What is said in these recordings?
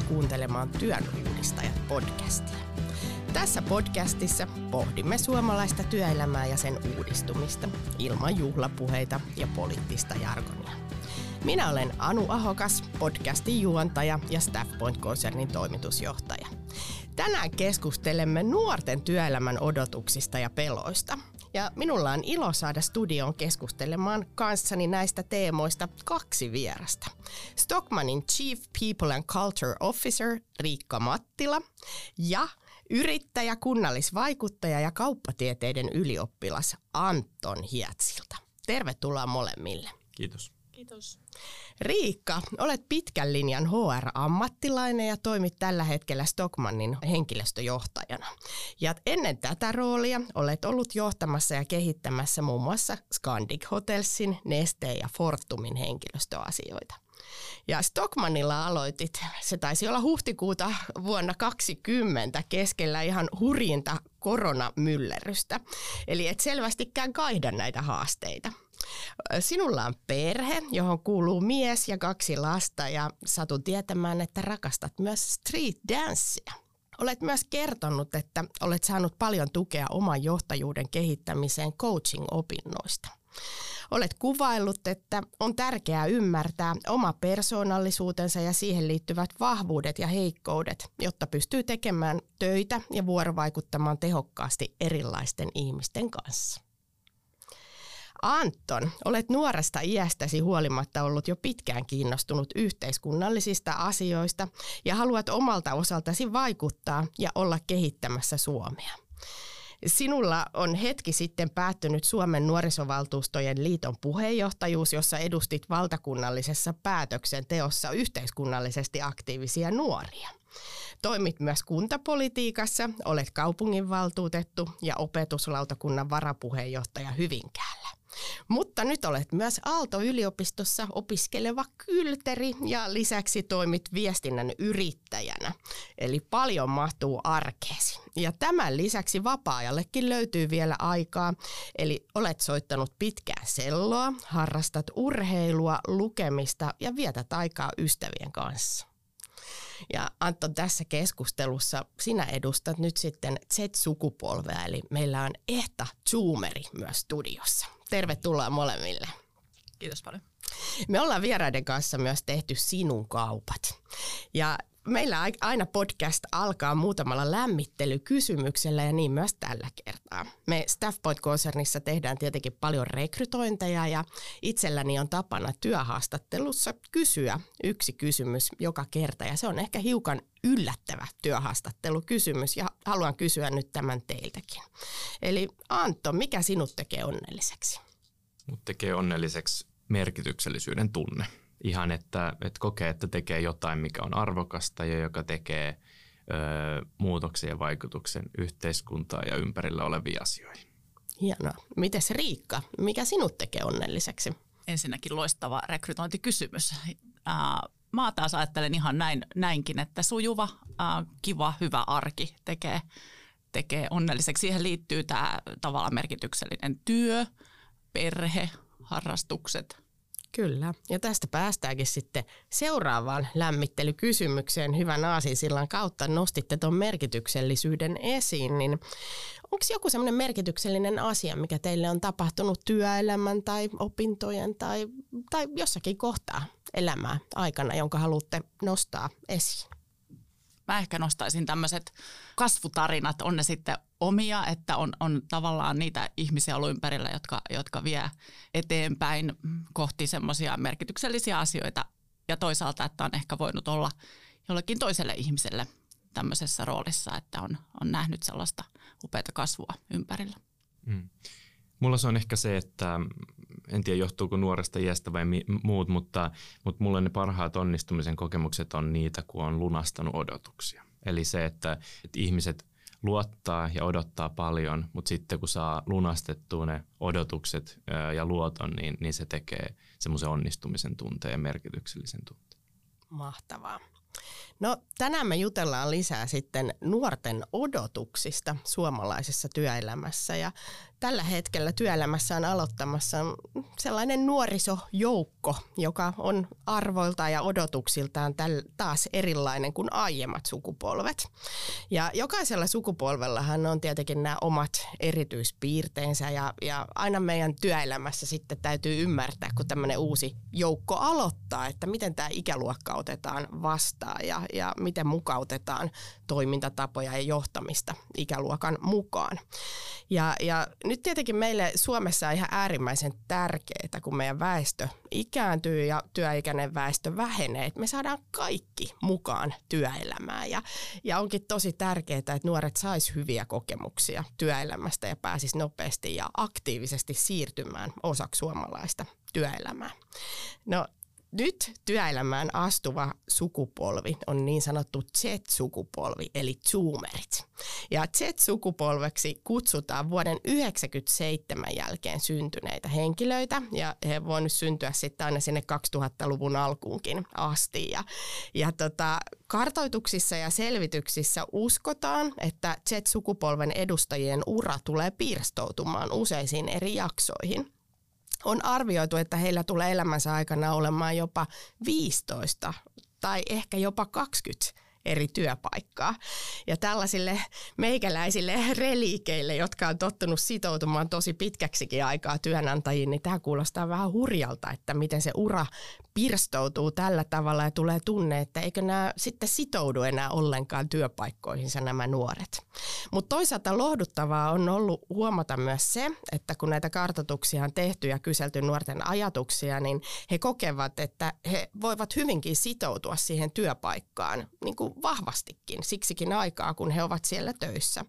Tervetuloa kuuntelemaan Työn uudistajat podcastia. Tässä podcastissa pohdimme suomalaista työelämää ja sen uudistumista ilman juhlapuheita ja poliittista jargonia. Minä olen Anu Ahokas, podcastin juontaja ja Staffpoint-konsernin toimitusjohtaja. Tänään keskustelemme nuorten työelämän odotuksista ja peloista – ja minulla on ilo saada studioon keskustelemaan kanssani näistä teemoista kaksi vierasta. Stockmanin Chief People and Culture Officer Riikka Mattila ja yrittäjä, kunnallisvaikuttaja ja kauppatieteiden ylioppilas Anton Hietsilta. Tervetuloa molemmille. Kiitos. Kiitos. Riikka, olet pitkän linjan HR-ammattilainen ja toimit tällä hetkellä Stockmannin henkilöstöjohtajana. Ja ennen tätä roolia olet ollut johtamassa ja kehittämässä muun muassa Scandic Hotelsin, Nesteen ja Fortumin henkilöstöasioita. Ja Stockmannilla aloitit, se taisi olla huhtikuuta vuonna 2020 keskellä ihan hurjinta koronamyllerrystä. Eli et selvästikään kaihda näitä haasteita. Sinulla on perhe, johon kuuluu mies ja kaksi lasta ja satun tietämään, että rakastat myös street dancea. Olet myös kertonut, että olet saanut paljon tukea oman johtajuuden kehittämiseen coaching-opinnoista. Olet kuvaillut, että on tärkeää ymmärtää oma persoonallisuutensa ja siihen liittyvät vahvuudet ja heikkoudet, jotta pystyy tekemään töitä ja vuorovaikuttamaan tehokkaasti erilaisten ihmisten kanssa. Anton, olet nuoresta iästäsi huolimatta ollut jo pitkään kiinnostunut yhteiskunnallisista asioista ja haluat omalta osaltasi vaikuttaa ja olla kehittämässä Suomea. Sinulla on hetki sitten päättynyt Suomen nuorisovaltuustojen liiton puheenjohtajuus, jossa edustit valtakunnallisessa päätöksenteossa yhteiskunnallisesti aktiivisia nuoria. Toimit myös kuntapolitiikassa, olet kaupunginvaltuutettu ja opetuslautakunnan varapuheenjohtaja Hyvinkäällä. Mutta nyt olet myös Aalto-yliopistossa opiskeleva kylteri ja lisäksi toimit viestinnän yrittäjänä. Eli paljon mahtuu arkeesi. Ja tämän lisäksi vapaa-ajallekin löytyy vielä aikaa. Eli olet soittanut pitkään selloa, harrastat urheilua, lukemista ja vietät aikaa ystävien kanssa. Ja Antto, tässä keskustelussa sinä edustat nyt sitten Z-sukupolvea, eli meillä on ehta Zoomeri myös studiossa. Tervetuloa molemmille. Kiitos paljon. Me ollaan vieraiden kanssa myös tehty sinun kaupat. Ja meillä aina podcast alkaa muutamalla lämmittelykysymyksellä ja niin myös tällä kertaa. Me Staffpoint-konsernissa tehdään tietenkin paljon rekrytointeja ja itselläni on tapana työhaastattelussa kysyä yksi kysymys joka kerta ja se on ehkä hiukan yllättävä työhaastattelukysymys ja haluan kysyä nyt tämän teiltäkin. Eli Antto, mikä sinut tekee onnelliseksi? Mut tekee onnelliseksi merkityksellisyyden tunne ihan, että, että kokee, että tekee jotain, mikä on arvokasta ja joka tekee ö, muutoksen ja vaikutuksen yhteiskuntaa ja ympärillä oleviin asioihin. Hienoa. Mites Riikka, mikä sinut tekee onnelliseksi? Ensinnäkin loistava rekrytointikysymys. Mä taas ajattelen ihan näin, näinkin, että sujuva, kiva, hyvä arki tekee, tekee onnelliseksi. Siihen liittyy tämä tavallaan merkityksellinen työ, perhe, harrastukset, Kyllä, ja tästä päästäänkin sitten seuraavaan lämmittelykysymykseen hyvän aasinsillan kautta. Nostitte tuon merkityksellisyyden esiin, niin onko joku semmoinen merkityksellinen asia, mikä teille on tapahtunut työelämän tai opintojen tai, tai jossakin kohtaa elämää aikana, jonka haluatte nostaa esiin? Mä ehkä nostaisin tämmöiset kasvutarinat, on ne sitten omia, että on, on tavallaan niitä ihmisiä ollut ympärillä, jotka, jotka vie eteenpäin kohti semmoisia merkityksellisiä asioita ja toisaalta, että on ehkä voinut olla jollekin toiselle ihmiselle tämmöisessä roolissa, että on, on nähnyt sellaista upeata kasvua ympärillä. Mm. Mulla se on ehkä se, että en tiedä johtuuko nuoresta iästä vai mi- muut, mutta, mutta mulle ne parhaat onnistumisen kokemukset on niitä, kun on lunastanut odotuksia. Eli se, että, että ihmiset luottaa ja odottaa paljon, mutta sitten kun saa lunastettua ne odotukset ja luoton, niin, niin se tekee semmoisen onnistumisen tunteen ja merkityksellisen tunteen. Mahtavaa. No tänään me jutellaan lisää sitten nuorten odotuksista suomalaisessa työelämässä ja tällä hetkellä työelämässä on aloittamassa sellainen nuorisojoukko, joka on arvoilta ja odotuksiltaan taas erilainen kuin aiemmat sukupolvet. Ja jokaisella sukupolvellahan on tietenkin nämä omat erityispiirteensä ja, ja aina meidän työelämässä sitten täytyy ymmärtää, kun tämmöinen uusi joukko aloittaa, että miten tämä ikäluokka otetaan vastaan ja, ja miten mukautetaan toimintatapoja ja johtamista ikäluokan mukaan. Ja, ja nyt tietenkin meille Suomessa on ihan äärimmäisen tärkeää, kun meidän väestö ikääntyy ja työikäinen väestö vähenee, että me saadaan kaikki mukaan työelämään. Ja, ja onkin tosi tärkeää, että nuoret sais hyviä kokemuksia työelämästä ja pääsis nopeasti ja aktiivisesti siirtymään osaksi suomalaista työelämää. No nyt työelämään astuva sukupolvi on niin sanottu Z-sukupolvi, eli Zoomerit. Ja Z-sukupolveksi kutsutaan vuoden 1997 jälkeen syntyneitä henkilöitä, ja he voivat syntyä sitten aina sinne 2000-luvun alkuunkin asti. Ja, ja tota, kartoituksissa ja selvityksissä uskotaan, että Z-sukupolven edustajien ura tulee pirstoutumaan useisiin eri jaksoihin – on arvioitu, että heillä tulee elämänsä aikana olemaan jopa 15 tai ehkä jopa 20 eri työpaikkaa. Ja tällaisille meikäläisille reliikeille, jotka on tottunut sitoutumaan tosi pitkäksikin aikaa työnantajiin, niin tämä kuulostaa vähän hurjalta, että miten se ura pirstoutuu tällä tavalla ja tulee tunne, että eikö nämä sitten sitoudu enää ollenkaan työpaikkoihinsa nämä nuoret. Mutta toisaalta lohduttavaa on ollut huomata myös se, että kun näitä kartoituksia on tehty ja kyselty nuorten ajatuksia, niin he kokevat, että he voivat hyvinkin sitoutua siihen työpaikkaan niin kuin vahvastikin siksikin aikaa, kun he ovat siellä töissä.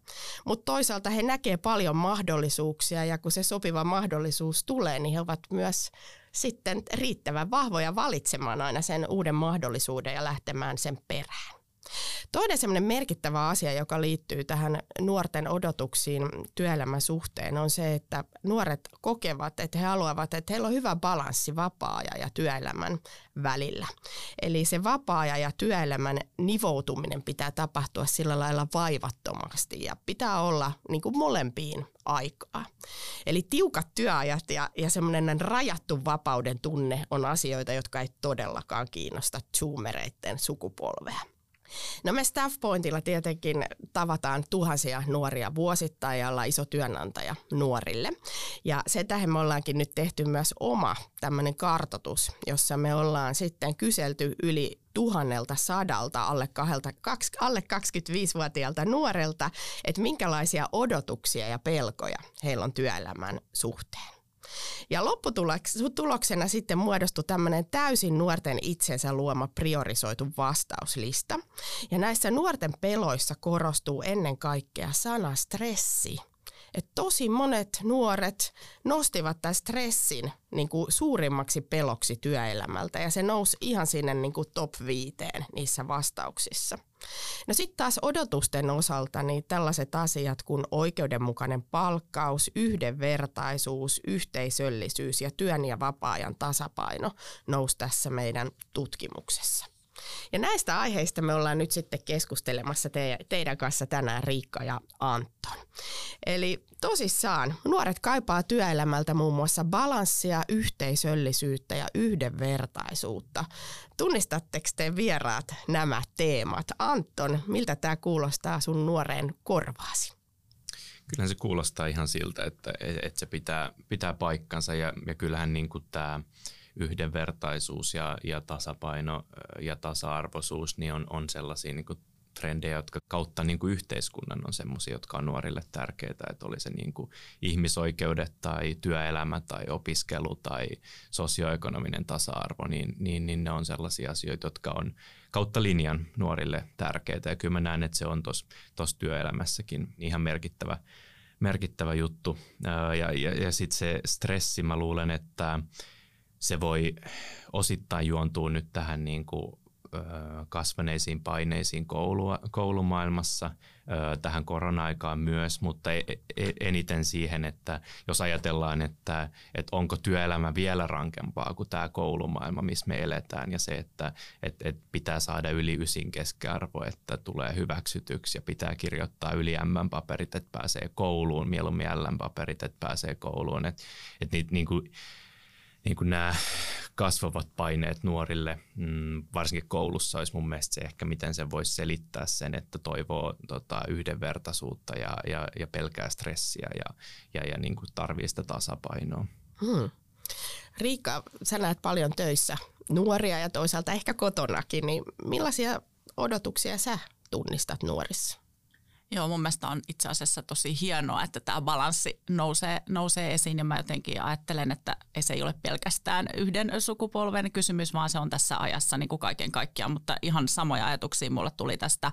Mutta toisaalta he näkevät paljon mahdollisuuksia ja kun se sopiva mahdollisuus tulee, niin he ovat myös sitten riittävän vahvoja valitsemaan aina sen uuden mahdollisuuden ja lähtemään sen perään. Toinen semmoinen merkittävä asia, joka liittyy tähän nuorten odotuksiin työelämän suhteen, on se, että nuoret kokevat, että he haluavat, että heillä on hyvä balanssi vapaa-ajan ja työelämän välillä. Eli se vapaa ja työelämän nivoutuminen pitää tapahtua sillä lailla vaivattomasti ja pitää olla niin kuin molempiin aikaa. Eli tiukat työajat ja, ja semmoinen rajattu vapauden tunne on asioita, jotka ei todellakaan kiinnosta zoomereiden sukupolvea. No me Staff Pointilla tietenkin tavataan tuhansia nuoria vuosittain ja ollaan iso työnantaja nuorille. Ja se tähän me ollaankin nyt tehty myös oma tämmöinen kartotus, jossa me ollaan sitten kyselty yli tuhannelta sadalta alle, kahdelta, kaksi, alle 25-vuotiaalta nuorelta, että minkälaisia odotuksia ja pelkoja heillä on työelämän suhteen. Ja lopputuloksena sitten muodostui tämmöinen täysin nuorten itsensä luoma priorisoitu vastauslista. Ja näissä nuorten peloissa korostuu ennen kaikkea sana stressi – että tosi monet nuoret nostivat tämän stressin niin kuin suurimmaksi peloksi työelämältä ja se nousi ihan sinne niin kuin top viiteen niissä vastauksissa. No sitten taas odotusten osalta niin tällaiset asiat kuin oikeudenmukainen palkkaus, yhdenvertaisuus, yhteisöllisyys ja työn ja vapaa-ajan tasapaino nousi tässä meidän tutkimuksessa. Ja näistä aiheista me ollaan nyt sitten keskustelemassa te- teidän kanssa tänään Riikka ja Anton. Eli tosissaan nuoret kaipaa työelämältä muun muassa balanssia, yhteisöllisyyttä ja yhdenvertaisuutta. Tunnistatteko te vieraat nämä teemat? Anton, miltä tämä kuulostaa sun nuoreen korvaasi? Kyllähän se kuulostaa ihan siltä, että, että se pitää, pitää paikkansa ja, ja kyllähän niin kuin tämä yhdenvertaisuus ja, ja tasapaino ja tasa-arvoisuus niin on, on sellaisia niin kuin trendejä, jotka kautta niin kuin yhteiskunnan on sellaisia, jotka on nuorille tärkeitä, että oli se niin kuin ihmisoikeudet tai työelämä tai opiskelu tai sosioekonominen tasa-arvo, niin, niin, niin ne on sellaisia asioita, jotka on kautta linjan nuorille tärkeitä. Ja kyllä mä näen, että se on tuossa työelämässäkin ihan merkittävä, merkittävä juttu. Ja, ja, ja sitten se stressi, mä luulen, että se voi osittain juontua nyt tähän niin kuin kasvaneisiin paineisiin koulua, koulumaailmassa, tähän korona-aikaan myös, mutta e, e, eniten siihen, että jos ajatellaan, että, että onko työelämä vielä rankempaa kuin tämä koulumaailma, missä me eletään ja se, että että että pitää saada yli ysin keskiarvo, että tulee hyväksytyksi ja pitää kirjoittaa yli M-paperit, että pääsee kouluun, mieluummin L-paperit, että pääsee kouluun, että että niitä niin kuin, niin kuin nämä kasvavat paineet nuorille, mm, varsinkin koulussa olisi mun mielestä se ehkä, miten se voisi selittää sen, että toivoo tota, yhdenvertaisuutta ja, ja, ja pelkää stressiä ja, ja, ja niin kuin tarvii sitä tasapainoa. Hmm. Riikka, sä näet paljon töissä nuoria ja toisaalta ehkä kotonakin, niin millaisia odotuksia sä tunnistat nuorissa? Joo, mun mielestä on itse asiassa tosi hienoa, että tämä balanssi nousee, nousee esiin ja mä jotenkin ajattelen, että se ei ole pelkästään yhden sukupolven kysymys, vaan se on tässä ajassa niin kuin kaiken kaikkiaan, mutta ihan samoja ajatuksia mulle tuli tästä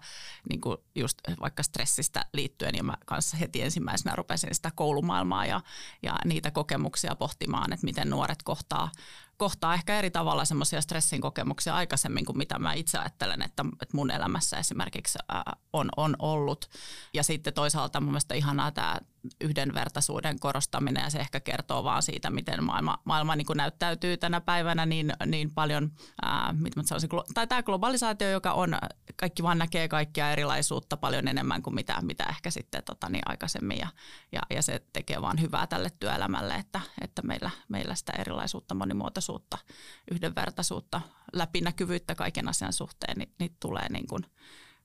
niin kuin just vaikka stressistä liittyen ja mä kanssa heti ensimmäisenä rupesin sitä koulumaailmaa ja, ja niitä kokemuksia pohtimaan, että miten nuoret kohtaa, kohtaa ehkä eri tavalla semmoisia stressin kokemuksia aikaisemmin kuin mitä mä itse ajattelen, että, että mun elämässä esimerkiksi on, on ollut. Ja sitten toisaalta mun mielestä ihanaa tämä yhdenvertaisuuden korostaminen ja se ehkä kertoo vaan siitä, miten maailma, maailma niin kuin näyttäytyy tänä päivänä niin, niin paljon, ää, mitä mä sanoisin, tai tämä globalisaatio, joka on, kaikki vaan näkee kaikkia erilaisuutta paljon enemmän kuin mitä, mitä ehkä sitten tota, niin aikaisemmin ja, ja, ja, se tekee vaan hyvää tälle työelämälle, että, että meillä, meillä sitä erilaisuutta, monimuotoisuutta, yhdenvertaisuutta, läpinäkyvyyttä kaiken asian suhteen, niin, niin tulee niin kuin,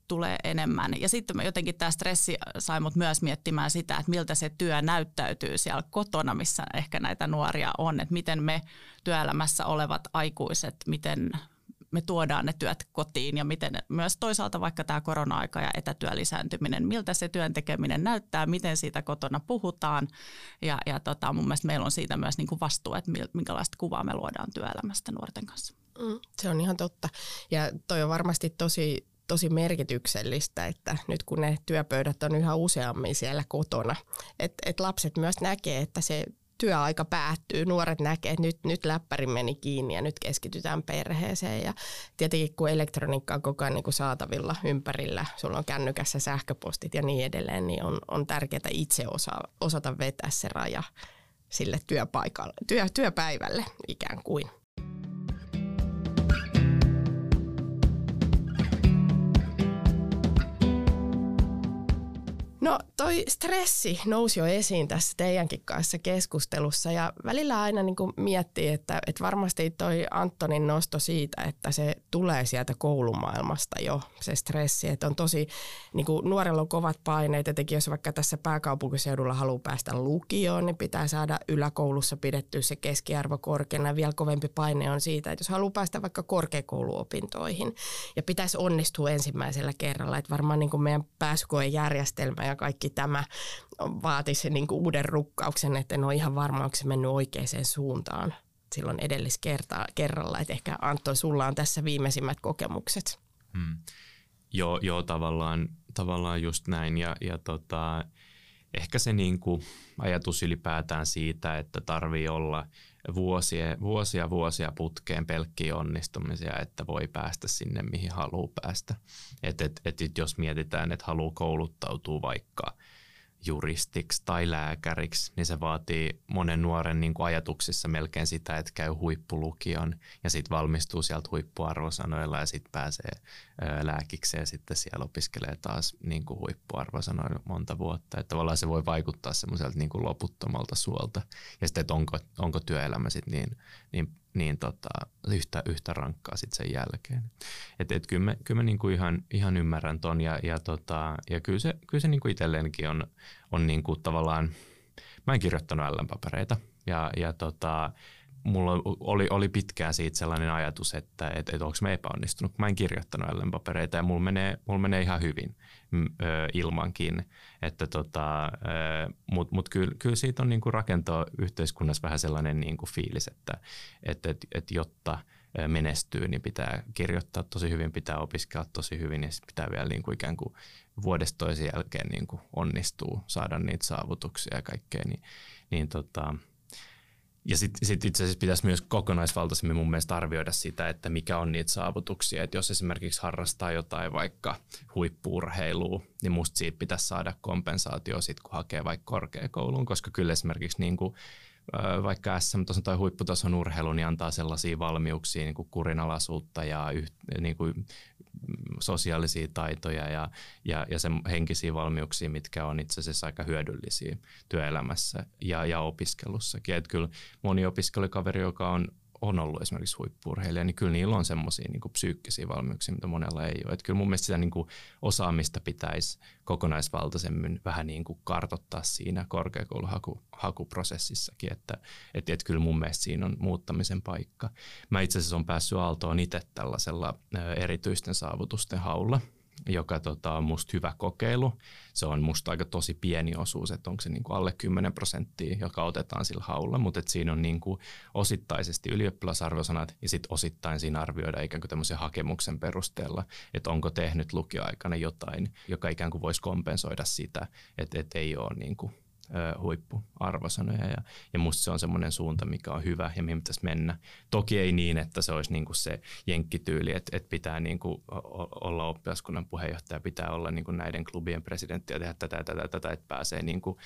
tulee enemmän. Ja sitten jotenkin tämä stressi sai mut myös miettimään sitä, että miltä se työ näyttäytyy siellä kotona, missä ehkä näitä nuoria on, että miten me työelämässä olevat aikuiset, miten me tuodaan ne työt kotiin ja miten myös toisaalta vaikka tämä korona-aika ja etätyö lisääntyminen, miltä se työn tekeminen näyttää, miten siitä kotona puhutaan. Ja, ja tota, mun mielestä meillä on siitä myös niin kuin vastuu, että minkälaista kuvaa me luodaan työelämästä nuorten kanssa. Mm, se on ihan totta. Ja toi on varmasti tosi tosi merkityksellistä, että nyt kun ne työpöydät on yhä useammin siellä kotona, että et lapset myös näkee, että se työaika päättyy, nuoret näkee, että nyt, nyt läppäri meni kiinni ja nyt keskitytään perheeseen. Ja tietenkin kun elektroniikka on koko ajan niin kuin saatavilla ympärillä, sulla on kännykässä sähköpostit ja niin edelleen, niin on, on tärkeää itse osa, osata vetää se raja sille työpaikalle, työ, työpäivälle ikään kuin. Toi stressi nousi jo esiin tässä teidänkin kanssa keskustelussa ja välillä aina niin kuin miettii, että, että varmasti toi Antonin nosto siitä, että se tulee sieltä koulumaailmasta jo se stressi, että on tosi, niin kuin nuorella on kovat paineet, etenkin jos vaikka tässä pääkaupunkiseudulla haluaa päästä lukioon, niin pitää saada yläkoulussa pidettyä se keskiarvo korkeana. Vielä kovempi paine on siitä, että jos haluaa päästä vaikka korkeakouluopintoihin ja pitäisi onnistua ensimmäisellä kerralla, että varmaan niin kuin meidän pääsykoejärjestelmä ja kaikki tämä vaatisi niin kuin uuden rukkauksen, että en ole ihan varma, onko se mennyt oikeaan suuntaan silloin edelliskerralla. Että ehkä Antto, sulla on tässä viimeisimmät kokemukset. Hmm. Joo, joo tavallaan, tavallaan just näin. Ja, ja tota, ehkä se niin kuin ajatus ylipäätään siitä, että tarvii olla vuosia, vuosia, vuosia putkeen pelkkiä onnistumisia, että voi päästä sinne, mihin haluaa päästä. Et, et, et, jos mietitään, että haluaa kouluttautua vaikka – juristiksi tai lääkäriksi, niin se vaatii monen nuoren niin kuin ajatuksissa melkein sitä, että käy huippulukion ja sitten valmistuu sieltä huippuarvosanoilla ja sitten pääsee lääkikseen ja sitten siellä opiskelee taas niin kuin huippuarvosanoilla monta vuotta. Että tavallaan se voi vaikuttaa semmoiselta niin kuin loputtomalta suolta. Ja sitten, että onko, onko työelämä sitten niin, niin niin tota, yhtä, yhtä rankkaa sitten sen jälkeen. Et, et kyllä mä, kyllä mä niinku ihan, ihan ymmärrän ton ja, ja, tota, ja kyllä se, kyllä se niinku itselleenkin on, on niinku tavallaan, mä en kirjoittanut L-papereita ja, ja tota, mulla oli, oli pitkään siitä sellainen ajatus, että et, et onko mä epäonnistunut, mä en kirjoittanut L-papereita ja mulla menee, mulla menee ihan hyvin ilmankin. Että tota, Mutta mut kyllä, kyllä siitä on niinku rakentaa yhteiskunnassa vähän sellainen niinku fiilis, että et, et, et jotta menestyy, niin pitää kirjoittaa tosi hyvin, pitää opiskella tosi hyvin ja pitää vielä niinku ikään kuin vuodesta toisen jälkeen niinku onnistuu saada niitä saavutuksia ja kaikkea. Niin, niin tota, ja sitten sit itse asiassa pitäisi myös kokonaisvaltaisemmin mun mielestä arvioida sitä, että mikä on niitä saavutuksia. Että jos esimerkiksi harrastaa jotain vaikka huippuurheilua, niin musta siitä pitäisi saada kompensaatio sit, kun hakee vaikka korkeakouluun, koska kyllä esimerkiksi niin kuin vaikka SM-tason tai huipputason urheilu, niin antaa sellaisia valmiuksia niin kuin kurinalaisuutta ja yh, niin kuin sosiaalisia taitoja ja, ja, ja sen henkisiä valmiuksia, mitkä on itse asiassa aika hyödyllisiä työelämässä ja, ja opiskelussakin. Että kyllä moni opiskelukaveri, joka on on ollut esimerkiksi huippuurheilija, niin kyllä niillä on semmoisia niin psyykkisiä valmiuksia, mitä monella ei ole. Että kyllä mun mielestä sitä niin kuin osaamista pitäisi kokonaisvaltaisemmin vähän niin kuin kartottaa siinä korkeakouluhakuprosessissakin, että, että, että kyllä mun mielestä siinä on muuttamisen paikka. Mä itse asiassa olen päässyt Aaltoon itse tällaisella erityisten saavutusten haulla – joka tota, on musta hyvä kokeilu. Se on musta aika tosi pieni osuus, että onko se niin kuin alle 10 prosenttia, joka otetaan sillä haulla, mutta siinä on niin kuin osittaisesti ylioppilasarvosanat ja sitten osittain siinä arvioida ikään kuin tämmöisen hakemuksen perusteella, että onko tehnyt lukioaikana jotain, joka ikään kuin voisi kompensoida sitä, että, että ei ole niin kuin huippuarvosanoja ja, ja musta se on semmoinen suunta, mikä on hyvä ja mihin pitäisi mennä. Toki ei niin, että se olisi niin kuin se jenkkityyli, että, että pitää niin kuin olla oppilaskunnan puheenjohtaja, pitää olla niin kuin näiden klubien presidentti ja tehdä tätä, tätä, tätä, että pääsee niin kuin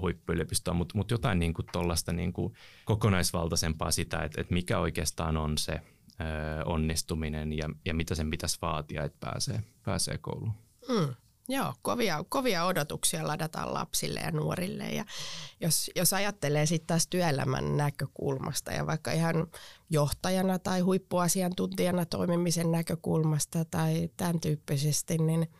huippuyliopistoon, mutta mut jotain niin kuin tuollaista niin kuin kokonaisvaltaisempaa sitä, että, että mikä oikeastaan on se onnistuminen ja, ja mitä sen pitäisi vaatia, että pääsee, pääsee kouluun. Mm. Joo, kovia, kovia odotuksia ladataan lapsille ja nuorille. Ja jos, jos ajattelee sitten taas työelämän näkökulmasta ja vaikka ihan johtajana tai huippuasiantuntijana toimimisen näkökulmasta tai tämän tyyppisesti, niin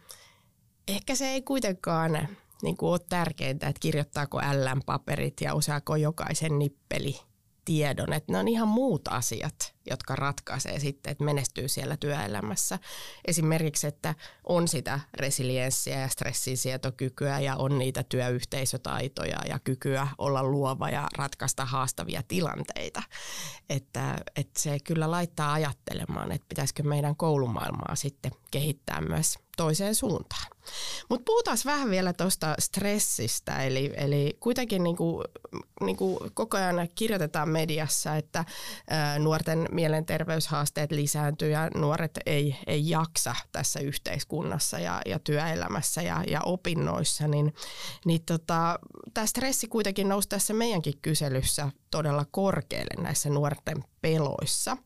ehkä se ei kuitenkaan niin kuin ole tärkeintä, että kirjoittaako LM-paperit ja osaako jokaisen nippeli tiedon, että ne on ihan muut asiat, jotka ratkaisee sitten, että menestyy siellä työelämässä. Esimerkiksi, että on sitä resilienssiä ja stressinsietokykyä ja on niitä työyhteisötaitoja ja kykyä olla luova ja ratkaista haastavia tilanteita. Että, että se kyllä laittaa ajattelemaan, että pitäisikö meidän koulumaailmaa sitten kehittää myös toiseen suuntaan. Mutta puhutaan vähän vielä tuosta stressistä, eli, eli kuitenkin niinku, niinku koko ajan kirjoitetaan mediassa, että ää, nuorten mielenterveyshaasteet lisääntyy ja nuoret ei, ei jaksa tässä yhteiskunnassa ja, ja työelämässä ja, ja opinnoissa, niin, niin tota, tämä stressi kuitenkin nousi tässä meidänkin kyselyssä todella korkealle näissä nuorten peloissa.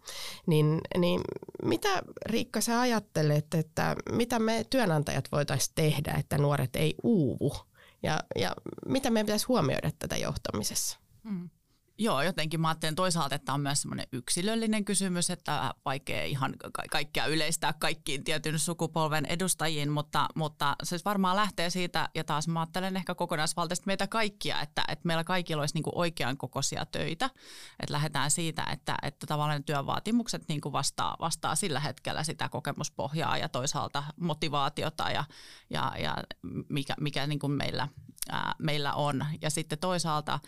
Niin, niin mitä Riikka sä ajattelet, että mitä me työnantajat voitaisiin tehdä, että nuoret ei uuvu? Ja, ja mitä meidän pitäisi huomioida tätä johtamisessa? Hmm. Joo, jotenkin mä ajattelen toisaalta, että on myös semmoinen yksilöllinen kysymys, että vaikea ihan ka- kaikkea yleistää kaikkiin tietyn sukupolven edustajiin, mutta, mutta se varmaan lähtee siitä, ja taas mä ajattelen ehkä kokonaisvaltaisesti meitä kaikkia, että, että meillä kaikilla olisi niinku oikean kokoisia töitä, että lähdetään siitä, että, että tavallaan työvaatimukset niinku vastaa, vastaa sillä hetkellä sitä kokemuspohjaa ja toisaalta motivaatiota ja, ja, ja mikä, mikä niinku meillä, ää, meillä on. Ja sitten toisaalta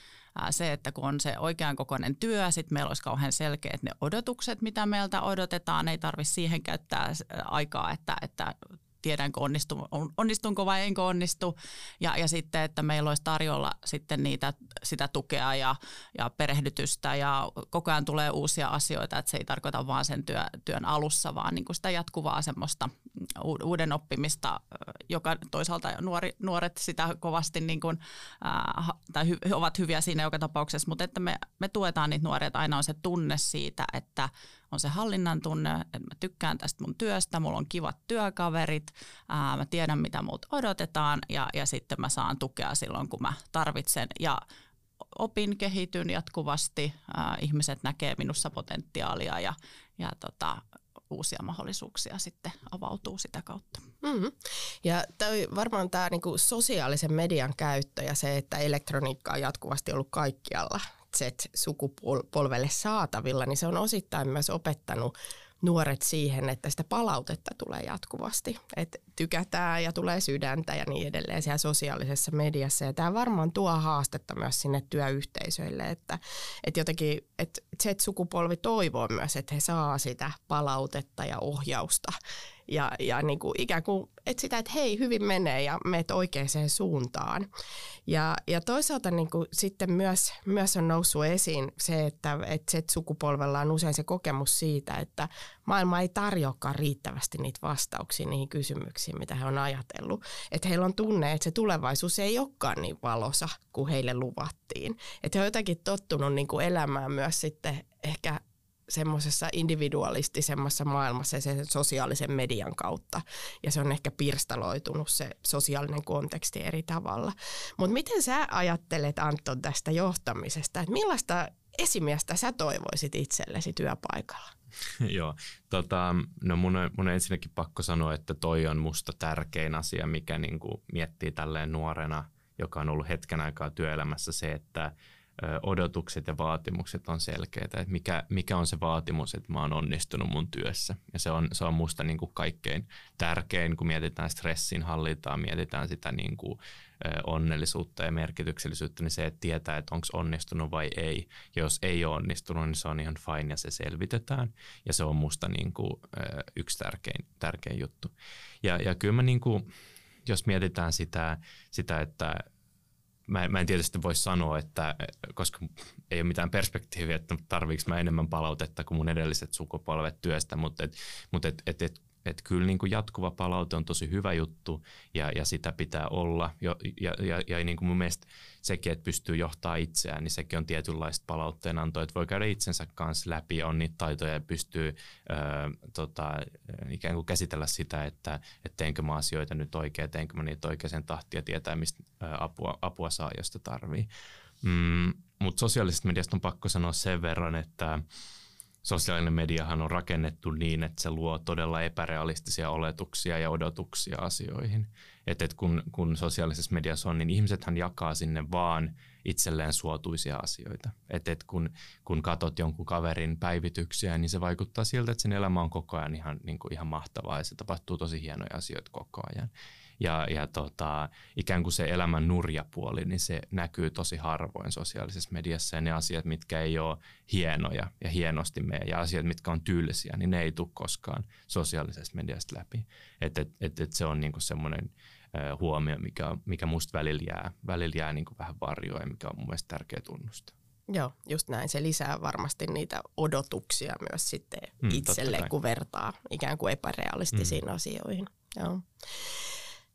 se, että kun on se oikean kokoinen työ, sitten meillä olisi kauhean selkeät ne odotukset, mitä meiltä odotetaan. Ei tarvitse siihen käyttää aikaa, että, että tiedänkö onnistu, onnistunko vai enkö onnistu. Ja, ja sitten, että meillä olisi tarjolla sitten niitä, sitä tukea ja, ja perehdytystä ja koko ajan tulee uusia asioita, että se ei tarkoita vaan sen työ, työn alussa, vaan niin kuin sitä jatkuvaa semmoista uuden oppimista, joka toisaalta nuori, nuoret sitä kovasti niin kuin, äh, tai hy, ovat hyviä siinä joka tapauksessa, mutta että me, me tuetaan niitä nuoria, että aina on se tunne siitä, että on se hallinnan tunne, että mä tykkään tästä mun työstä, mulla on kivat työkaverit, ää, mä tiedän mitä multa odotetaan ja, ja sitten mä saan tukea silloin, kun mä tarvitsen. Ja opin, kehityn jatkuvasti, ää, ihmiset näkee minussa potentiaalia ja, ja tota, uusia mahdollisuuksia sitten avautuu sitä kautta. Mm-hmm. Ja toi, varmaan tämä niinku sosiaalisen median käyttö ja se, että elektroniikka on jatkuvasti ollut kaikkialla Z-sukupolvelle saatavilla, niin se on osittain myös opettanut nuoret siihen, että sitä palautetta tulee jatkuvasti. Että tykätään ja tulee sydäntä ja niin edelleen siellä sosiaalisessa mediassa. Ja tämä varmaan tuo haastetta myös sinne työyhteisöille, että, että jotenkin että Z-sukupolvi toivoo myös, että he saa sitä palautetta ja ohjausta ja, ja niin kuin ikään kuin et sitä, että hei, hyvin menee ja meet oikeaan suuntaan. Ja, ja toisaalta niin kuin sitten myös, myös on noussut esiin se, että, että Z-sukupolvella on usein se kokemus siitä, että maailma ei tarjoakaan riittävästi niitä vastauksia niihin kysymyksiin, mitä he on ajatellut. Että heillä on tunne, että se tulevaisuus ei olekaan niin valosa kuin heille luvattiin. Että he on jotenkin tottunut niin kuin elämään myös sitten ehkä semmoisessa individualistisemmassa maailmassa sen sosiaalisen median kautta. Ja se on ehkä pirstaloitunut se sosiaalinen konteksti eri tavalla. Mutta miten sä ajattelet Anton tästä johtamisesta? Että millaista esimiestä sä toivoisit itsellesi työpaikalla? Joo, tota, no mun, mun on ensinnäkin pakko sanoa, että toi on musta tärkein asia, mikä niinku miettii tälleen nuorena, joka on ollut hetken aikaa työelämässä se, että odotukset ja vaatimukset on selkeitä, että mikä, mikä on se vaatimus, että mä oon onnistunut mun työssä. Ja se on, se on musta niin kuin kaikkein tärkein, kun mietitään stressin hallintaa, mietitään sitä niin kuin onnellisuutta ja merkityksellisyyttä, niin se, että tietää, että onko onnistunut vai ei. Ja jos ei ole onnistunut, niin se on ihan fine ja se selvitetään. Ja se on musta niin kuin yksi tärkein, tärkein juttu. Ja, ja kyllä mä niin kuin, jos mietitään sitä, sitä että mä, mä en tietysti voi sanoa, että koska ei ole mitään perspektiiviä, että tarviiko mä enemmän palautetta kuin mun edelliset sukupolvet työstä, mutta et, mutta et, et, et, et kyllä niin kuin jatkuva palaute on tosi hyvä juttu ja, ja sitä pitää olla. Ja, ja, ja, ja niin kuin mun mielestä sekin, että pystyy johtaa itseään, niin sekin on tietynlaista palautteenantoa, että voi käydä itsensä kanssa läpi ja on niitä taitoja ja pystyy ö, tota, ikään kuin käsitellä sitä, että, että teenkö mä asioita nyt oikein, teenkö mä niitä oikeaan ja tietää, mistä apua, apua saa, josta tarvii. Mm, Mutta sosiaalisesta mediasta on pakko sanoa sen verran, että sosiaalinen mediahan on rakennettu niin, että se luo todella epärealistisia oletuksia ja odotuksia asioihin. Että et kun, kun sosiaalisessa mediassa on, niin ihmisethän jakaa sinne vaan itselleen suotuisia asioita. Että et kun, kun katot jonkun kaverin päivityksiä, niin se vaikuttaa siltä, että sen elämä on koko ajan ihan, niin kuin ihan mahtavaa ja se tapahtuu tosi hienoja asioita koko ajan ja, ja tota, ikään kuin se elämän nurjapuoli, niin se näkyy tosi harvoin sosiaalisessa mediassa ja ne asiat, mitkä ei ole hienoja ja hienosti meidän ja asiat, mitkä on tylsiä, niin ne ei tule koskaan sosiaalisesta mediasta läpi. Että et, et, et se on niinku semmoinen huomio, mikä, mikä musta välillä jää, välillä jää niinku vähän varjoa ja mikä on mun mielestä tärkeä tunnustaa. Joo, just näin. Se lisää varmasti niitä odotuksia myös sitten mm, itselle, kun vertaa ikään kuin epärealistisiin mm. asioihin. Joo.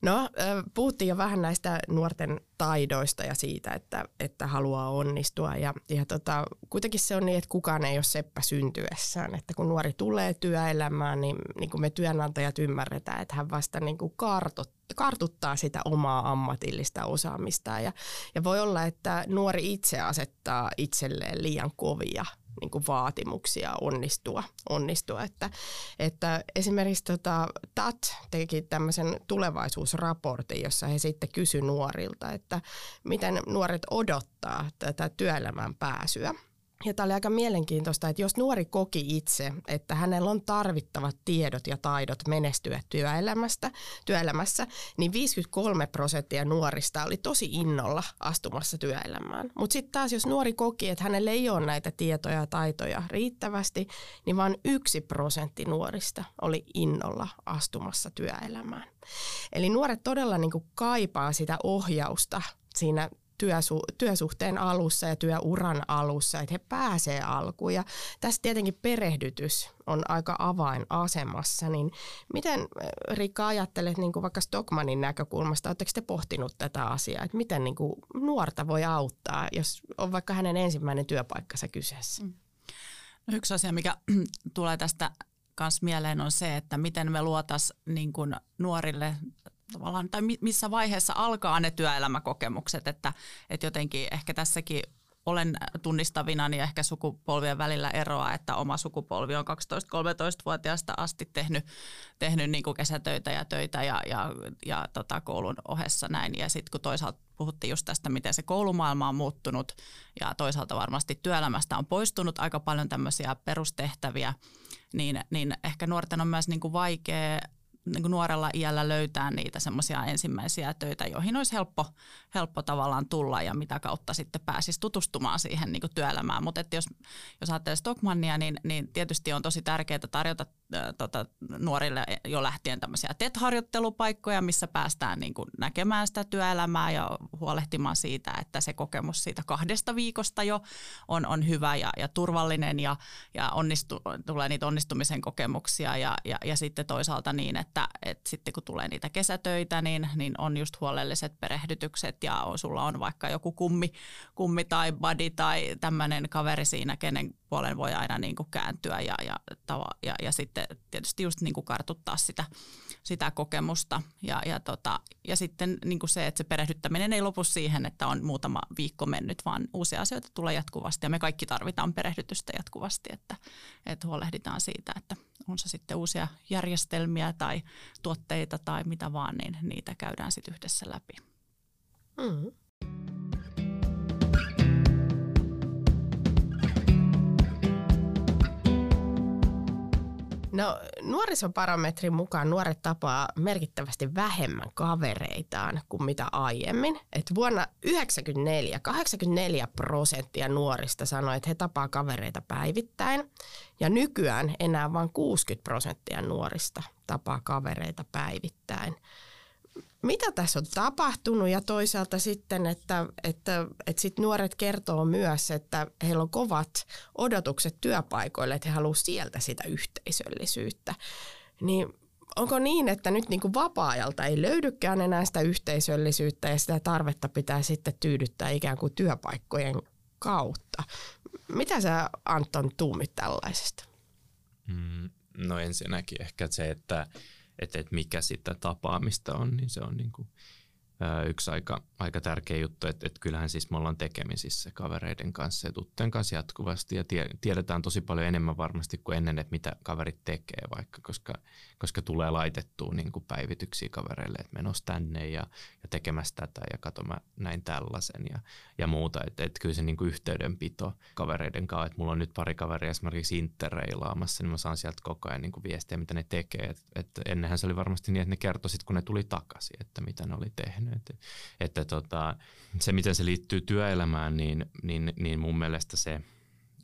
No, puhuttiin jo vähän näistä nuorten taidoista ja siitä, että, että haluaa onnistua. Ja, ja tota, kuitenkin se on niin, että kukaan ei ole seppä syntyessään. Että kun nuori tulee työelämään, niin, niin kuin me työnantajat ymmärretään, että hän vasta niin kuin kartot, kartuttaa sitä omaa ammatillista osaamista. Ja, ja voi olla, että nuori itse asettaa itselleen liian kovia niin kuin vaatimuksia onnistua. onnistua. Että, että esimerkiksi tota, TAT teki tämmöisen tulevaisuusraportin, jossa he sitten kysy nuorilta, että miten nuoret odottaa tätä työelämään pääsyä. Ja tämä oli aika mielenkiintoista, että jos nuori koki itse, että hänellä on tarvittavat tiedot ja taidot menestyä työelämästä, työelämässä, niin 53 prosenttia nuorista oli tosi innolla astumassa työelämään. Mutta sitten taas, jos nuori koki, että hänellä ei ole näitä tietoja ja taitoja riittävästi, niin vain yksi prosentti nuorista oli innolla astumassa työelämään. Eli nuoret todella niin kaipaa sitä ohjausta siinä työsu, työsuhteen alussa ja työuran alussa, että he pääsee alkuun. Ja tässä tietenkin perehdytys on aika avainasemassa. Niin miten Rikka ajattelet niin kuin vaikka Stockmanin näkökulmasta, oletteko te pohtinut tätä asiaa, että miten niin kuin nuorta voi auttaa, jos on vaikka hänen ensimmäinen työpaikkansa kyseessä? Mm. No yksi asia, mikä tulee tästä kanssa mieleen on se, että miten me luotaisiin niin nuorille tavallaan, tai missä vaiheessa alkaa ne työelämäkokemukset, että, että jotenkin ehkä tässäkin olen tunnistavina niin ehkä sukupolvien välillä eroa, että oma sukupolvi on 12-13-vuotiaasta asti tehnyt, tehnyt niin kuin kesätöitä ja töitä ja, ja, ja tota koulun ohessa näin. Ja sitten kun toisaalta puhuttiin just tästä, miten se koulumaailma on muuttunut ja toisaalta varmasti työelämästä on poistunut aika paljon tämmöisiä perustehtäviä, niin, niin ehkä nuorten on myös niin kuin vaikea niin nuorella iällä löytää niitä semmoisia ensimmäisiä töitä, joihin olisi helppo, helppo tavallaan tulla ja mitä kautta sitten pääsisi tutustumaan siihen niin työelämään. Mutta jos, jos ajattelee Stockmannia, niin, niin tietysti on tosi tärkeää tarjota äh, tota, nuorille jo lähtien tämmöisiä TET-harjoittelupaikkoja, missä päästään niin kuin näkemään sitä työelämää ja huolehtimaan siitä, että se kokemus siitä kahdesta viikosta jo on, on hyvä ja, ja turvallinen ja, ja onnistu, tulee niitä onnistumisen kokemuksia ja, ja, ja sitten toisaalta niin, että, että sitten kun tulee niitä kesätöitä, niin, niin on just huolelliset perehdytykset ja sulla on vaikka joku kummi, kummi tai buddy tai tämmöinen kaveri siinä, kenen puolen voi aina niin kuin kääntyä ja, ja, ja, ja sitten tietysti just niin kuin kartuttaa sitä, sitä kokemusta. Ja, ja, tota, ja sitten niin kuin se, että se perehdyttäminen ei lopu siihen, että on muutama viikko mennyt, vaan uusia asioita tulee jatkuvasti ja me kaikki tarvitaan perehdytystä jatkuvasti, että, että huolehditaan siitä, että on se sitten uusia järjestelmiä tai tuotteita tai mitä vaan, niin niitä käydään sitten yhdessä läpi. Mm. No nuorisoparametrin mukaan nuoret tapaa merkittävästi vähemmän kavereitaan kuin mitä aiemmin. Et vuonna 1994 84 prosenttia nuorista sanoi, että he tapaa kavereita päivittäin. Ja nykyään enää vain 60 prosenttia nuorista tapaa kavereita päivittäin mitä tässä on tapahtunut ja toisaalta sitten, että, että, että sit nuoret kertoo myös, että heillä on kovat odotukset työpaikoille, että he haluavat sieltä sitä yhteisöllisyyttä. Niin onko niin, että nyt niin kuin vapaa-ajalta ei löydykään enää sitä yhteisöllisyyttä ja sitä tarvetta pitää sitten tyydyttää ikään kuin työpaikkojen kautta? Mitä sä Anton tuumit tällaisesta? Mm, no ensinnäkin ehkä se, että että, että mikä sitä tapaamista on, niin se on niin kuin yksi aika, aika tärkeä juttu, että, että kyllähän siis me ollaan tekemisissä kavereiden kanssa ja tuttujen kanssa jatkuvasti ja tie, tiedetään tosi paljon enemmän varmasti kuin ennen, että mitä kaverit tekee vaikka, koska, koska tulee laitettua niin kuin päivityksiä kavereille, että menos tänne ja, ja tekemässä tätä ja kato mä näin tällaisen ja, ja muuta, että, että kyllä se niin kuin yhteydenpito kavereiden kanssa, että mulla on nyt pari kaveria esimerkiksi interreilaamassa, niin mä saan sieltä koko ajan niin kuin viestiä, mitä ne tekee, että, että ennenhän se oli varmasti niin, että ne kertoi kun ne tuli takaisin, että mitä ne oli tehnyt tehnyt. Että, että tota, se, miten se liittyy työelämään, niin, niin, niin mun mielestä se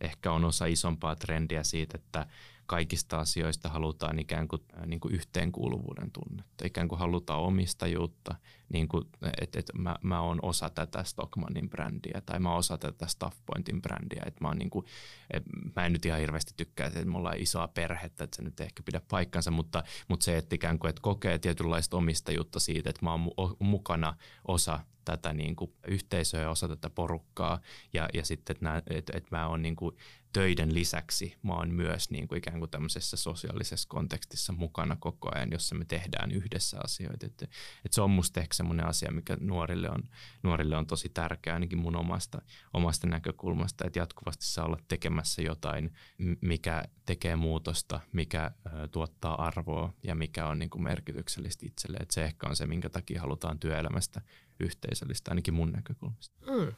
ehkä on osa isompaa trendiä siitä, että kaikista asioista halutaan ikään kuin, äh, niin kuin yhteenkuuluvuuden tunnetta. Ikään kuin halutaan omistajuutta, niin kuin, että, että mä, mä oon osa tätä Stockmannin brändiä tai mä oon osa tätä Staffpointin brändiä. Että mä, oon niin kuin, että mä en nyt ihan hirveästi tykkää, että me ollaan isoa perhettä, että se nyt ehkä pidä paikkansa, mutta, mutta se, että ikään kuin että kokee tietynlaista omistajuutta siitä, että mä oon mukana osa tätä niin kuin yhteisöä osa tätä porukkaa ja, ja sitten, että, että, että, että mä oon niin kuin töiden lisäksi mä oon myös niin kuin ikään kuin tämmöisessä sosiaalisessa kontekstissa mukana koko ajan, jossa me tehdään yhdessä asioita. Että, että se on musta ehkä semmoinen asia, mikä nuorille on, nuorille on tosi tärkeä ainakin mun omasta, omasta näkökulmasta, että jatkuvasti saa olla tekemässä jotain, mikä tekee muutosta, mikä ä, tuottaa arvoa ja mikä on niin kuin merkityksellistä itselle. Että se ehkä on se, minkä takia halutaan työelämästä yhteisöllistä, ainakin mun näkökulmasta. Mm.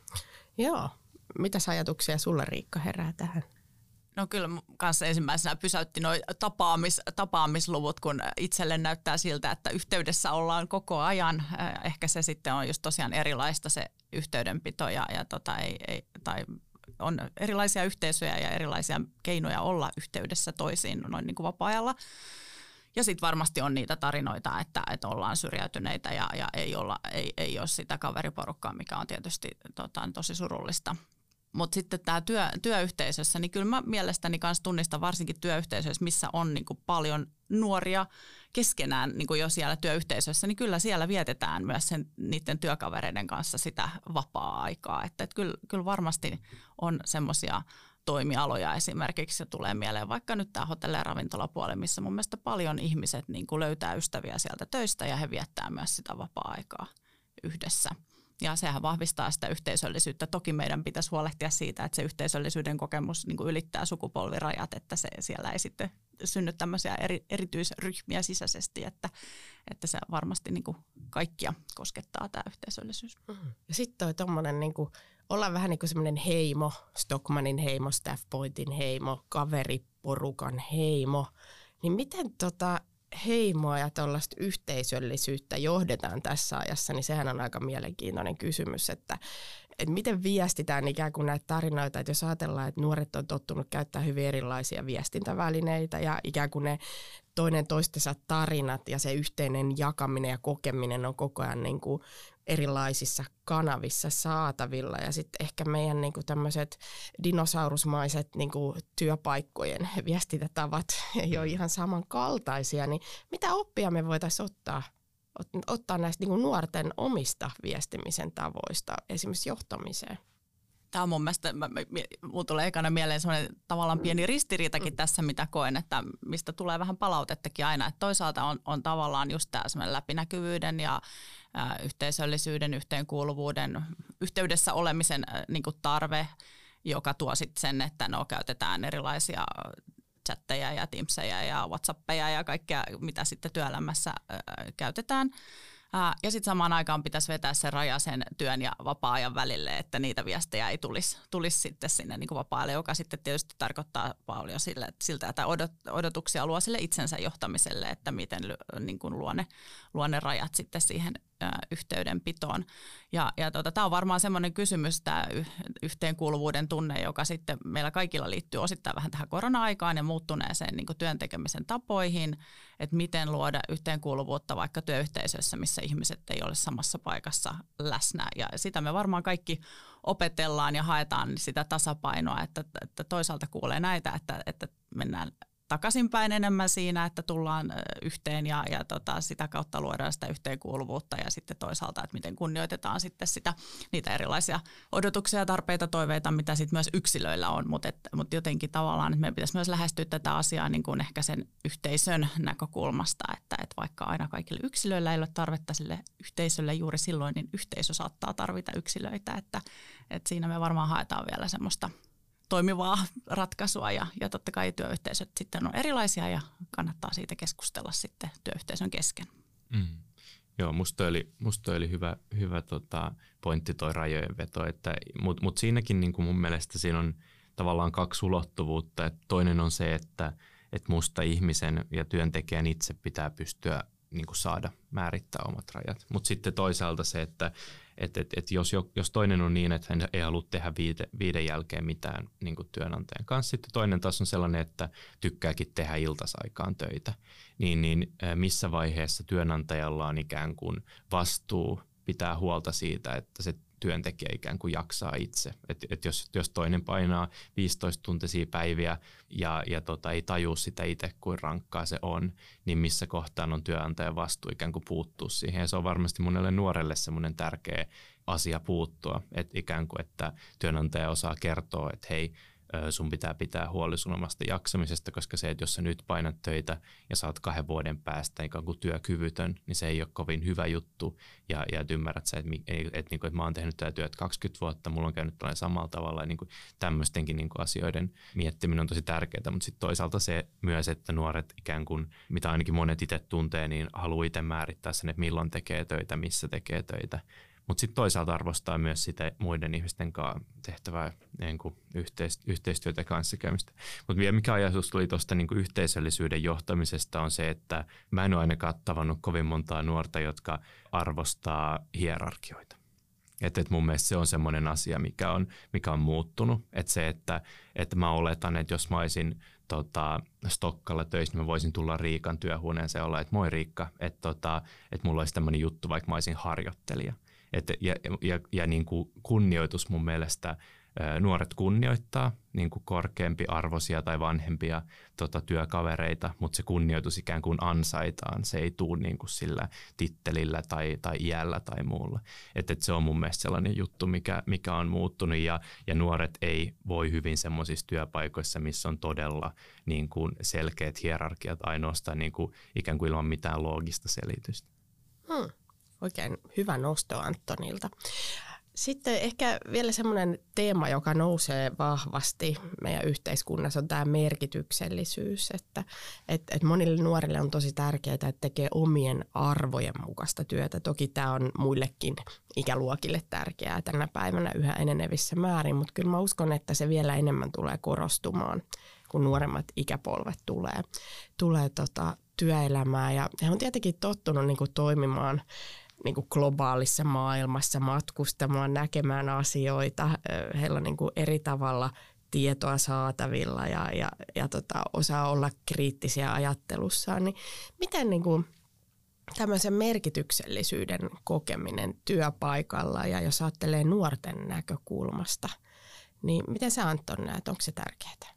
Joo, mitä ajatuksia sulla Riikka herää tähän? No kyllä kanssa ensimmäisenä pysäytti nuo tapaamis, tapaamisluvut, kun itselle näyttää siltä, että yhteydessä ollaan koko ajan. Äh, ehkä se sitten on just tosiaan erilaista se yhteydenpito ja, ja tota ei, ei, tai on erilaisia yhteisöjä ja erilaisia keinoja olla yhteydessä toisiin noin niin kuin vapaa-ajalla. Ja sitten varmasti on niitä tarinoita, että, että ollaan syrjäytyneitä ja, ja ei, olla, ei, ei ole sitä kaveriporukkaa, mikä on tietysti tota, tosi surullista. Mutta sitten tämä työ, työyhteisössä, niin kyllä mä mielestäni myös tunnistan varsinkin työyhteisöissä, missä on niin kuin paljon nuoria keskenään niin kuin jo siellä työyhteisössä, niin kyllä siellä vietetään myös sen, niiden työkavereiden kanssa sitä vapaa-aikaa. Että, että kyllä, kyllä varmasti on semmoisia toimialoja esimerkiksi se tulee mieleen vaikka nyt tämä hotelli- ja ravintolapuoli, missä mun mielestä paljon ihmiset niin kuin löytää ystäviä sieltä töistä ja he viettää myös sitä vapaa-aikaa yhdessä. Ja sehän vahvistaa sitä yhteisöllisyyttä. Toki meidän pitäisi huolehtia siitä, että se yhteisöllisyyden kokemus niin kuin ylittää sukupolvirajat, että se siellä ei sitten synny tämmöisiä eri, erityisryhmiä sisäisesti, että, että se varmasti niin kuin kaikkia koskettaa tämä yhteisöllisyys. Mm. Ja sitten toi tommonen niin kuin, olla vähän niin kuin semmoinen heimo, Stockmanin heimo, Staff Pointin heimo, kaveriporukan heimo, niin miten tota, heimoa ja tuollaista yhteisöllisyyttä johdetaan tässä ajassa, niin sehän on aika mielenkiintoinen kysymys, että, että miten viestitään ikään kuin näitä tarinoita, että jos ajatellaan, että nuoret on tottunut käyttää hyvin erilaisia viestintävälineitä ja ikään kuin ne toinen toistensa tarinat ja se yhteinen jakaminen ja kokeminen on koko ajan niin kuin erilaisissa kanavissa saatavilla. Ja sitten ehkä meidän niin kuin tämmöiset dinosaurusmaiset niin kuin työpaikkojen viestintätavat ei ole ihan samankaltaisia, niin mitä oppia me voitaisiin ottaa ottaa näistä niin nuorten omista viestimisen tavoista esimerkiksi johtamiseen? Tämä on mun mielestä, mun tulee ekana mieleen sellainen tavallaan pieni ristiriitakin tässä, mitä koen, että mistä tulee vähän palautettakin aina. Että toisaalta on, on tavallaan just tämä läpinäkyvyyden ja ä, yhteisöllisyyden, yhteenkuuluvuuden, yhteydessä olemisen ä, niin kuin tarve, joka tuo sitten sen, että no käytetään erilaisia chatteja ja Teamseja ja Whatsappeja ja kaikkea, mitä sitten työelämässä käytetään – ja sitten samaan aikaan pitäisi vetää se raja sen työn ja vapaa-ajan välille, että niitä viestejä ei tulisi, tulisi sitten sinne niin vapaa joka sitten tietysti tarkoittaa paljon sille, siltä, että odot, odotuksia luo sille itsensä johtamiselle, että miten niin kuin luo, ne, luo ne rajat sitten siihen yhteydenpitoon. Ja, ja tota, tämä on varmaan semmoinen kysymys, tämä yhteenkuuluvuuden tunne, joka sitten meillä kaikilla liittyy osittain vähän tähän korona-aikaan ja muuttuneeseen niin työntekemisen tapoihin, että miten luoda yhteenkuuluvuutta vaikka työyhteisössä, missä ihmiset ei ole samassa paikassa läsnä. Ja sitä me varmaan kaikki opetellaan ja haetaan sitä tasapainoa, että, että toisaalta kuulee näitä, että, että mennään takaisinpäin enemmän siinä, että tullaan yhteen ja, ja tota, sitä kautta luodaan sitä yhteenkuuluvuutta ja sitten toisaalta, että miten kunnioitetaan sitten sitä, niitä erilaisia odotuksia, tarpeita, toiveita, mitä sitten myös yksilöillä on, mutta mut jotenkin tavallaan, että meidän pitäisi myös lähestyä tätä asiaa niin kuin ehkä sen yhteisön näkökulmasta, että, että vaikka aina kaikille yksilöillä ei ole tarvetta sille yhteisölle juuri silloin, niin yhteisö saattaa tarvita yksilöitä, että, että siinä me varmaan haetaan vielä semmoista toimivaa ratkaisua ja, ja totta kai työyhteisöt sitten on erilaisia ja kannattaa siitä keskustella sitten työyhteisön kesken. Mm. Joo, musta oli, musta oli hyvä, hyvä tota, pointti toi rajojen veto, mutta mut siinäkin niin kuin mun mielestä siinä on tavallaan kaksi ulottuvuutta. Et toinen on se, että et musta ihmisen ja työntekijän itse pitää pystyä niin kuin saada määrittää omat rajat. Mutta sitten toisaalta se, että et, et, et jos, jos toinen on niin, että hän ei halua tehdä viide, viiden jälkeen mitään niin kuin työnantajan kanssa, sitten toinen taas on sellainen, että tykkääkin tehdä iltasaikaan töitä, niin, niin missä vaiheessa työnantajalla on ikään kuin vastuu pitää huolta siitä, että se työntekijä ikään kuin jaksaa itse. Et, et jos, jos toinen painaa 15 tuntisia päiviä ja, ja tota, ei tajua sitä itse, kuin rankkaa se on, niin missä kohtaan on työnantajan vastuu ikään kuin puuttua siihen. Ja se on varmasti monelle nuorelle semmoinen tärkeä asia puuttua, että ikään kuin, että työnantaja osaa kertoa, että hei, sun pitää pitää huoli sun omasta jaksamisesta, koska se, että jos sä nyt painat töitä ja saat kahden vuoden päästä ikään kuin työkyvytön, niin se ei ole kovin hyvä juttu. Ja, ja et ymmärrät sä, että, että, että, että, mä oon tehnyt tätä työtä 20 vuotta, mulla on käynyt tällainen samalla tavalla. Ja niin kuin tämmöistenkin niin kuin asioiden miettiminen on tosi tärkeää, mutta sitten toisaalta se myös, että nuoret ikään kuin, mitä ainakin monet itse tuntee, niin haluaa itse määrittää sen, että milloin tekee töitä, missä tekee töitä mutta sitten toisaalta arvostaa myös sitä muiden ihmisten kanssa tehtävää niin kuin yhteistyötä ja kanssakäymistä. Mutta vielä mikä ajatus tuli tuosta niin yhteisöllisyyden johtamisesta on se, että mä en ole ainakaan tavannut kovin montaa nuorta, jotka arvostaa hierarkioita. Että et mun mielestä se on semmoinen asia, mikä on, mikä on muuttunut. Että se, että, että mä oletan, että jos mä olisin tota, Stokkalla töissä, niin mä voisin tulla Riikan työhuoneeseen ja olla, että moi Riikka, että, tota, että mulla olisi tämmöinen juttu, vaikka mä olisin harjoittelija. Et, ja ja, ja niin kuin kunnioitus mun mielestä nuoret kunnioittaa niin kuin korkeampi arvoisia tai vanhempia tota, työkavereita, mutta se kunnioitus ikään kuin ansaitaan. Se ei tule niin kuin sillä tittelillä tai, tai iällä tai muulla. Et, et se on mun mielestä sellainen juttu, mikä, mikä on muuttunut ja, ja nuoret ei voi hyvin semmoisissa työpaikoissa, missä on todella niin kuin selkeät hierarkiat ainoastaan niin kuin ikään kuin ilman mitään loogista selitystä. Hmm. Oikein hyvä nosto Antonilta. Sitten ehkä vielä semmoinen teema, joka nousee vahvasti meidän yhteiskunnassa, on tämä merkityksellisyys. Että, että, että monille nuorille on tosi tärkeää, että tekee omien arvojen mukaista työtä. Toki tämä on muillekin ikäluokille tärkeää tänä päivänä yhä enenevissä määrin, mutta kyllä mä uskon, että se vielä enemmän tulee korostumaan, kun nuoremmat ikäpolvet tulee, tulee tota, työelämää ja he on tietenkin tottunut niin kuin toimimaan niin kuin globaalissa maailmassa, matkustamaan, näkemään asioita. Heillä on niin kuin eri tavalla tietoa saatavilla ja, ja, ja tota, osaa olla kriittisiä ajattelussaan. Niin miten niin kuin tämmöisen merkityksellisyyden kokeminen työpaikalla ja jos ajattelee nuorten näkökulmasta, niin miten sä Anton näet, onko se tärkeää?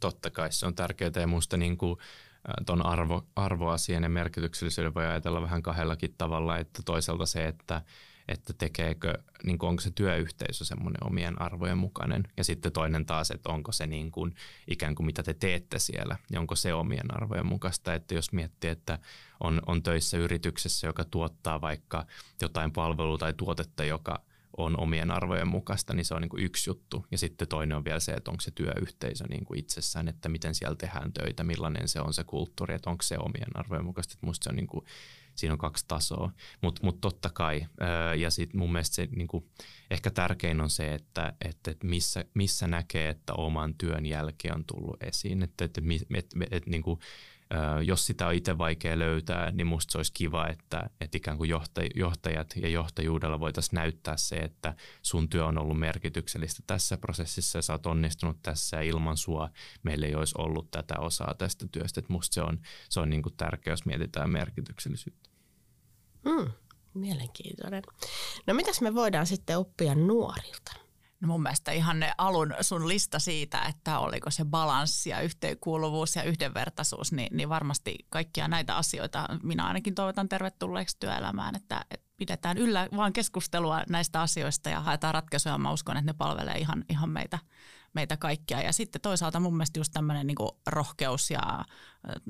Totta kai se on tärkeää ja minusta niin kuin tuon arvo, arvoasian ja merkityksellisyyden voi ajatella vähän kahdellakin tavalla, että toisaalta se, että, että tekeekö, niin kuin onko se työyhteisö semmoinen omien arvojen mukainen ja sitten toinen taas, että onko se niin kuin, ikään kuin mitä te teette siellä ja onko se omien arvojen mukaista, että jos miettii, että on, on töissä yrityksessä, joka tuottaa vaikka jotain palvelua tai tuotetta, joka on omien arvojen mukaista, niin se on niin kuin yksi juttu. Ja sitten toinen on vielä se, että onko se työyhteisö niin kuin itsessään, että miten siellä tehdään töitä, millainen se on se kulttuuri, että onko se omien arvojen mukaista. Että musta se on niin kuin, siinä on kaksi tasoa. Mutta mut totta kai, ja sitten mun mielestä se niin kuin, ehkä tärkein on se, että, että, että missä, missä näkee, että oman työn jälkeen on tullut esiin. Että, että, että, että, että, että niin kuin, jos sitä on itse vaikea löytää, niin musta se olisi kiva, että, että ikään kuin johtajat ja johtajuudella voitaisiin näyttää se, että sun työ on ollut merkityksellistä tässä prosessissa ja sä oot onnistunut tässä ja ilman sua meillä ei olisi ollut tätä osaa tästä työstä. Että musta se on, se on niin kuin tärkeä, jos mietitään merkityksellisyyttä. Mm, mielenkiintoinen. No mitäs me voidaan sitten oppia nuorilta? No mun mielestä ihan ne alun sun lista siitä, että oliko se balanssi ja yhteenkuuluvuus ja yhdenvertaisuus, niin, niin varmasti kaikkia näitä asioita minä ainakin toivotan tervetulleeksi työelämään, että, että pidetään yllä vaan keskustelua näistä asioista ja haetaan ratkaisuja. Mä uskon, että ne palvelee ihan, ihan meitä, meitä kaikkia. Ja sitten toisaalta mun mielestä just tämmöinen niin rohkeus ja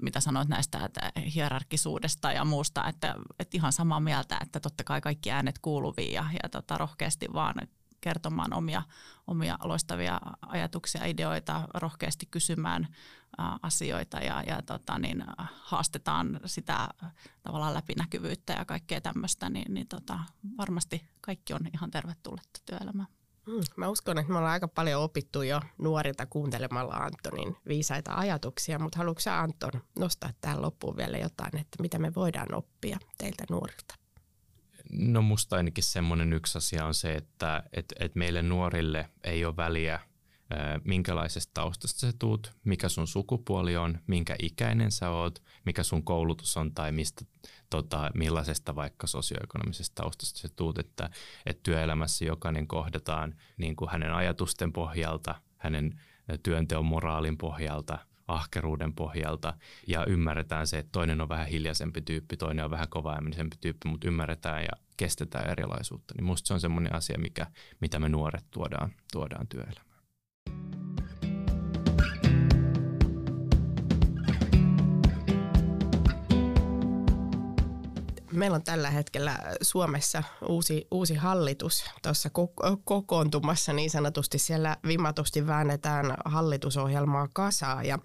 mitä sanoit näistä että hierarkisuudesta ja muusta, että, että ihan samaa mieltä, että totta kai kaikki äänet kuuluviin ja, ja tota, rohkeasti vaan kertomaan omia, omia loistavia ajatuksia, ideoita, rohkeasti kysymään ä, asioita ja, ja tota, niin, haastetaan sitä tavallaan läpinäkyvyyttä ja kaikkea tämmöistä, niin, niin tota, varmasti kaikki on ihan tervetulletta työelämään. Mm, mä uskon, että me ollaan aika paljon opittu jo nuorilta kuuntelemalla Antonin viisaita ajatuksia, mutta haluatko sä Anton nostaa tähän loppuun vielä jotain, että mitä me voidaan oppia teiltä nuorilta? No musta ainakin semmoinen yksi asia on se, että et, et meille nuorille ei ole väliä, minkälaisesta taustasta sä tuut, mikä sun sukupuoli on, minkä ikäinen sä oot, mikä sun koulutus on tai mistä, tota, millaisesta vaikka sosioekonomisesta taustasta sä tuut, että, että työelämässä jokainen kohdataan niin kuin hänen ajatusten pohjalta, hänen työnteon moraalin pohjalta – ahkeruuden pohjalta ja ymmärretään se, että toinen on vähän hiljaisempi tyyppi, toinen on vähän kovaäämisempi tyyppi, mutta ymmärretään ja kestetään erilaisuutta. Niin musta se on semmoinen asia, mikä, mitä me nuoret tuodaan, tuodaan työelämään. Meillä on tällä hetkellä Suomessa uusi, uusi hallitus tuossa kokoontumassa niin sanotusti. Siellä vimatusti väännetään hallitusohjelmaa kasaa ja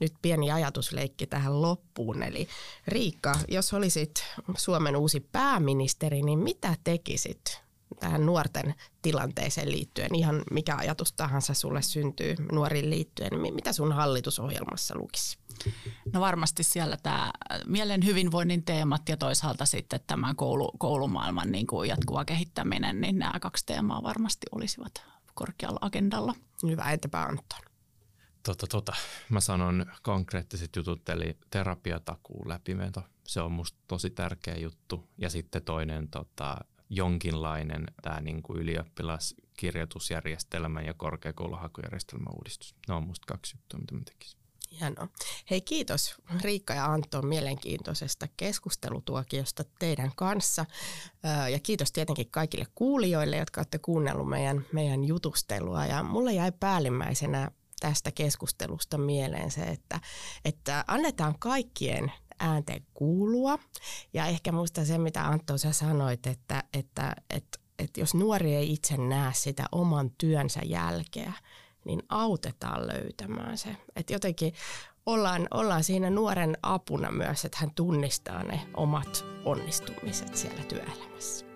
nyt pieni ajatusleikki tähän loppuun. Eli Riikka, jos olisit Suomen uusi pääministeri, niin mitä tekisit tähän nuorten tilanteeseen liittyen, ihan mikä ajatus tahansa sulle syntyy nuoriin liittyen, niin mitä sun hallitusohjelmassa lukisi? No varmasti siellä tämä mielen hyvinvoinnin teemat ja toisaalta sitten tämän koulu, koulumaailman niin kuin jatkuva kehittäminen, niin nämä kaksi teemaa varmasti olisivat korkealla agendalla. Hyvä, entäpä Anton? Tota, tota, mä sanon konkreettiset jutut, eli terapiatakuu läpimeto. Se on musta tosi tärkeä juttu. Ja sitten toinen tota, jonkinlainen tämä niin kuin ylioppilaskirjoitusjärjestelmän ja korkeakouluhakujärjestelmän uudistus. Ne on musta kaksi juttua, mitä mä tekisin. Hienoa. Hei kiitos Riikka ja Anton mielenkiintoisesta keskustelutuokiosta teidän kanssa. Ja kiitos tietenkin kaikille kuulijoille, jotka olette kuunnellut meidän, meidän jutustelua. Ja mulle jäi päällimmäisenä tästä keskustelusta mieleen se, että, että annetaan kaikkien äänten kuulua. Ja ehkä muista se, mitä Antto sä sanoit, että, että, että, että jos nuori ei itse näe sitä oman työnsä jälkeä, niin autetaan löytämään se. Että jotenkin ollaan, ollaan siinä nuoren apuna myös, että hän tunnistaa ne omat onnistumiset siellä työelämässä.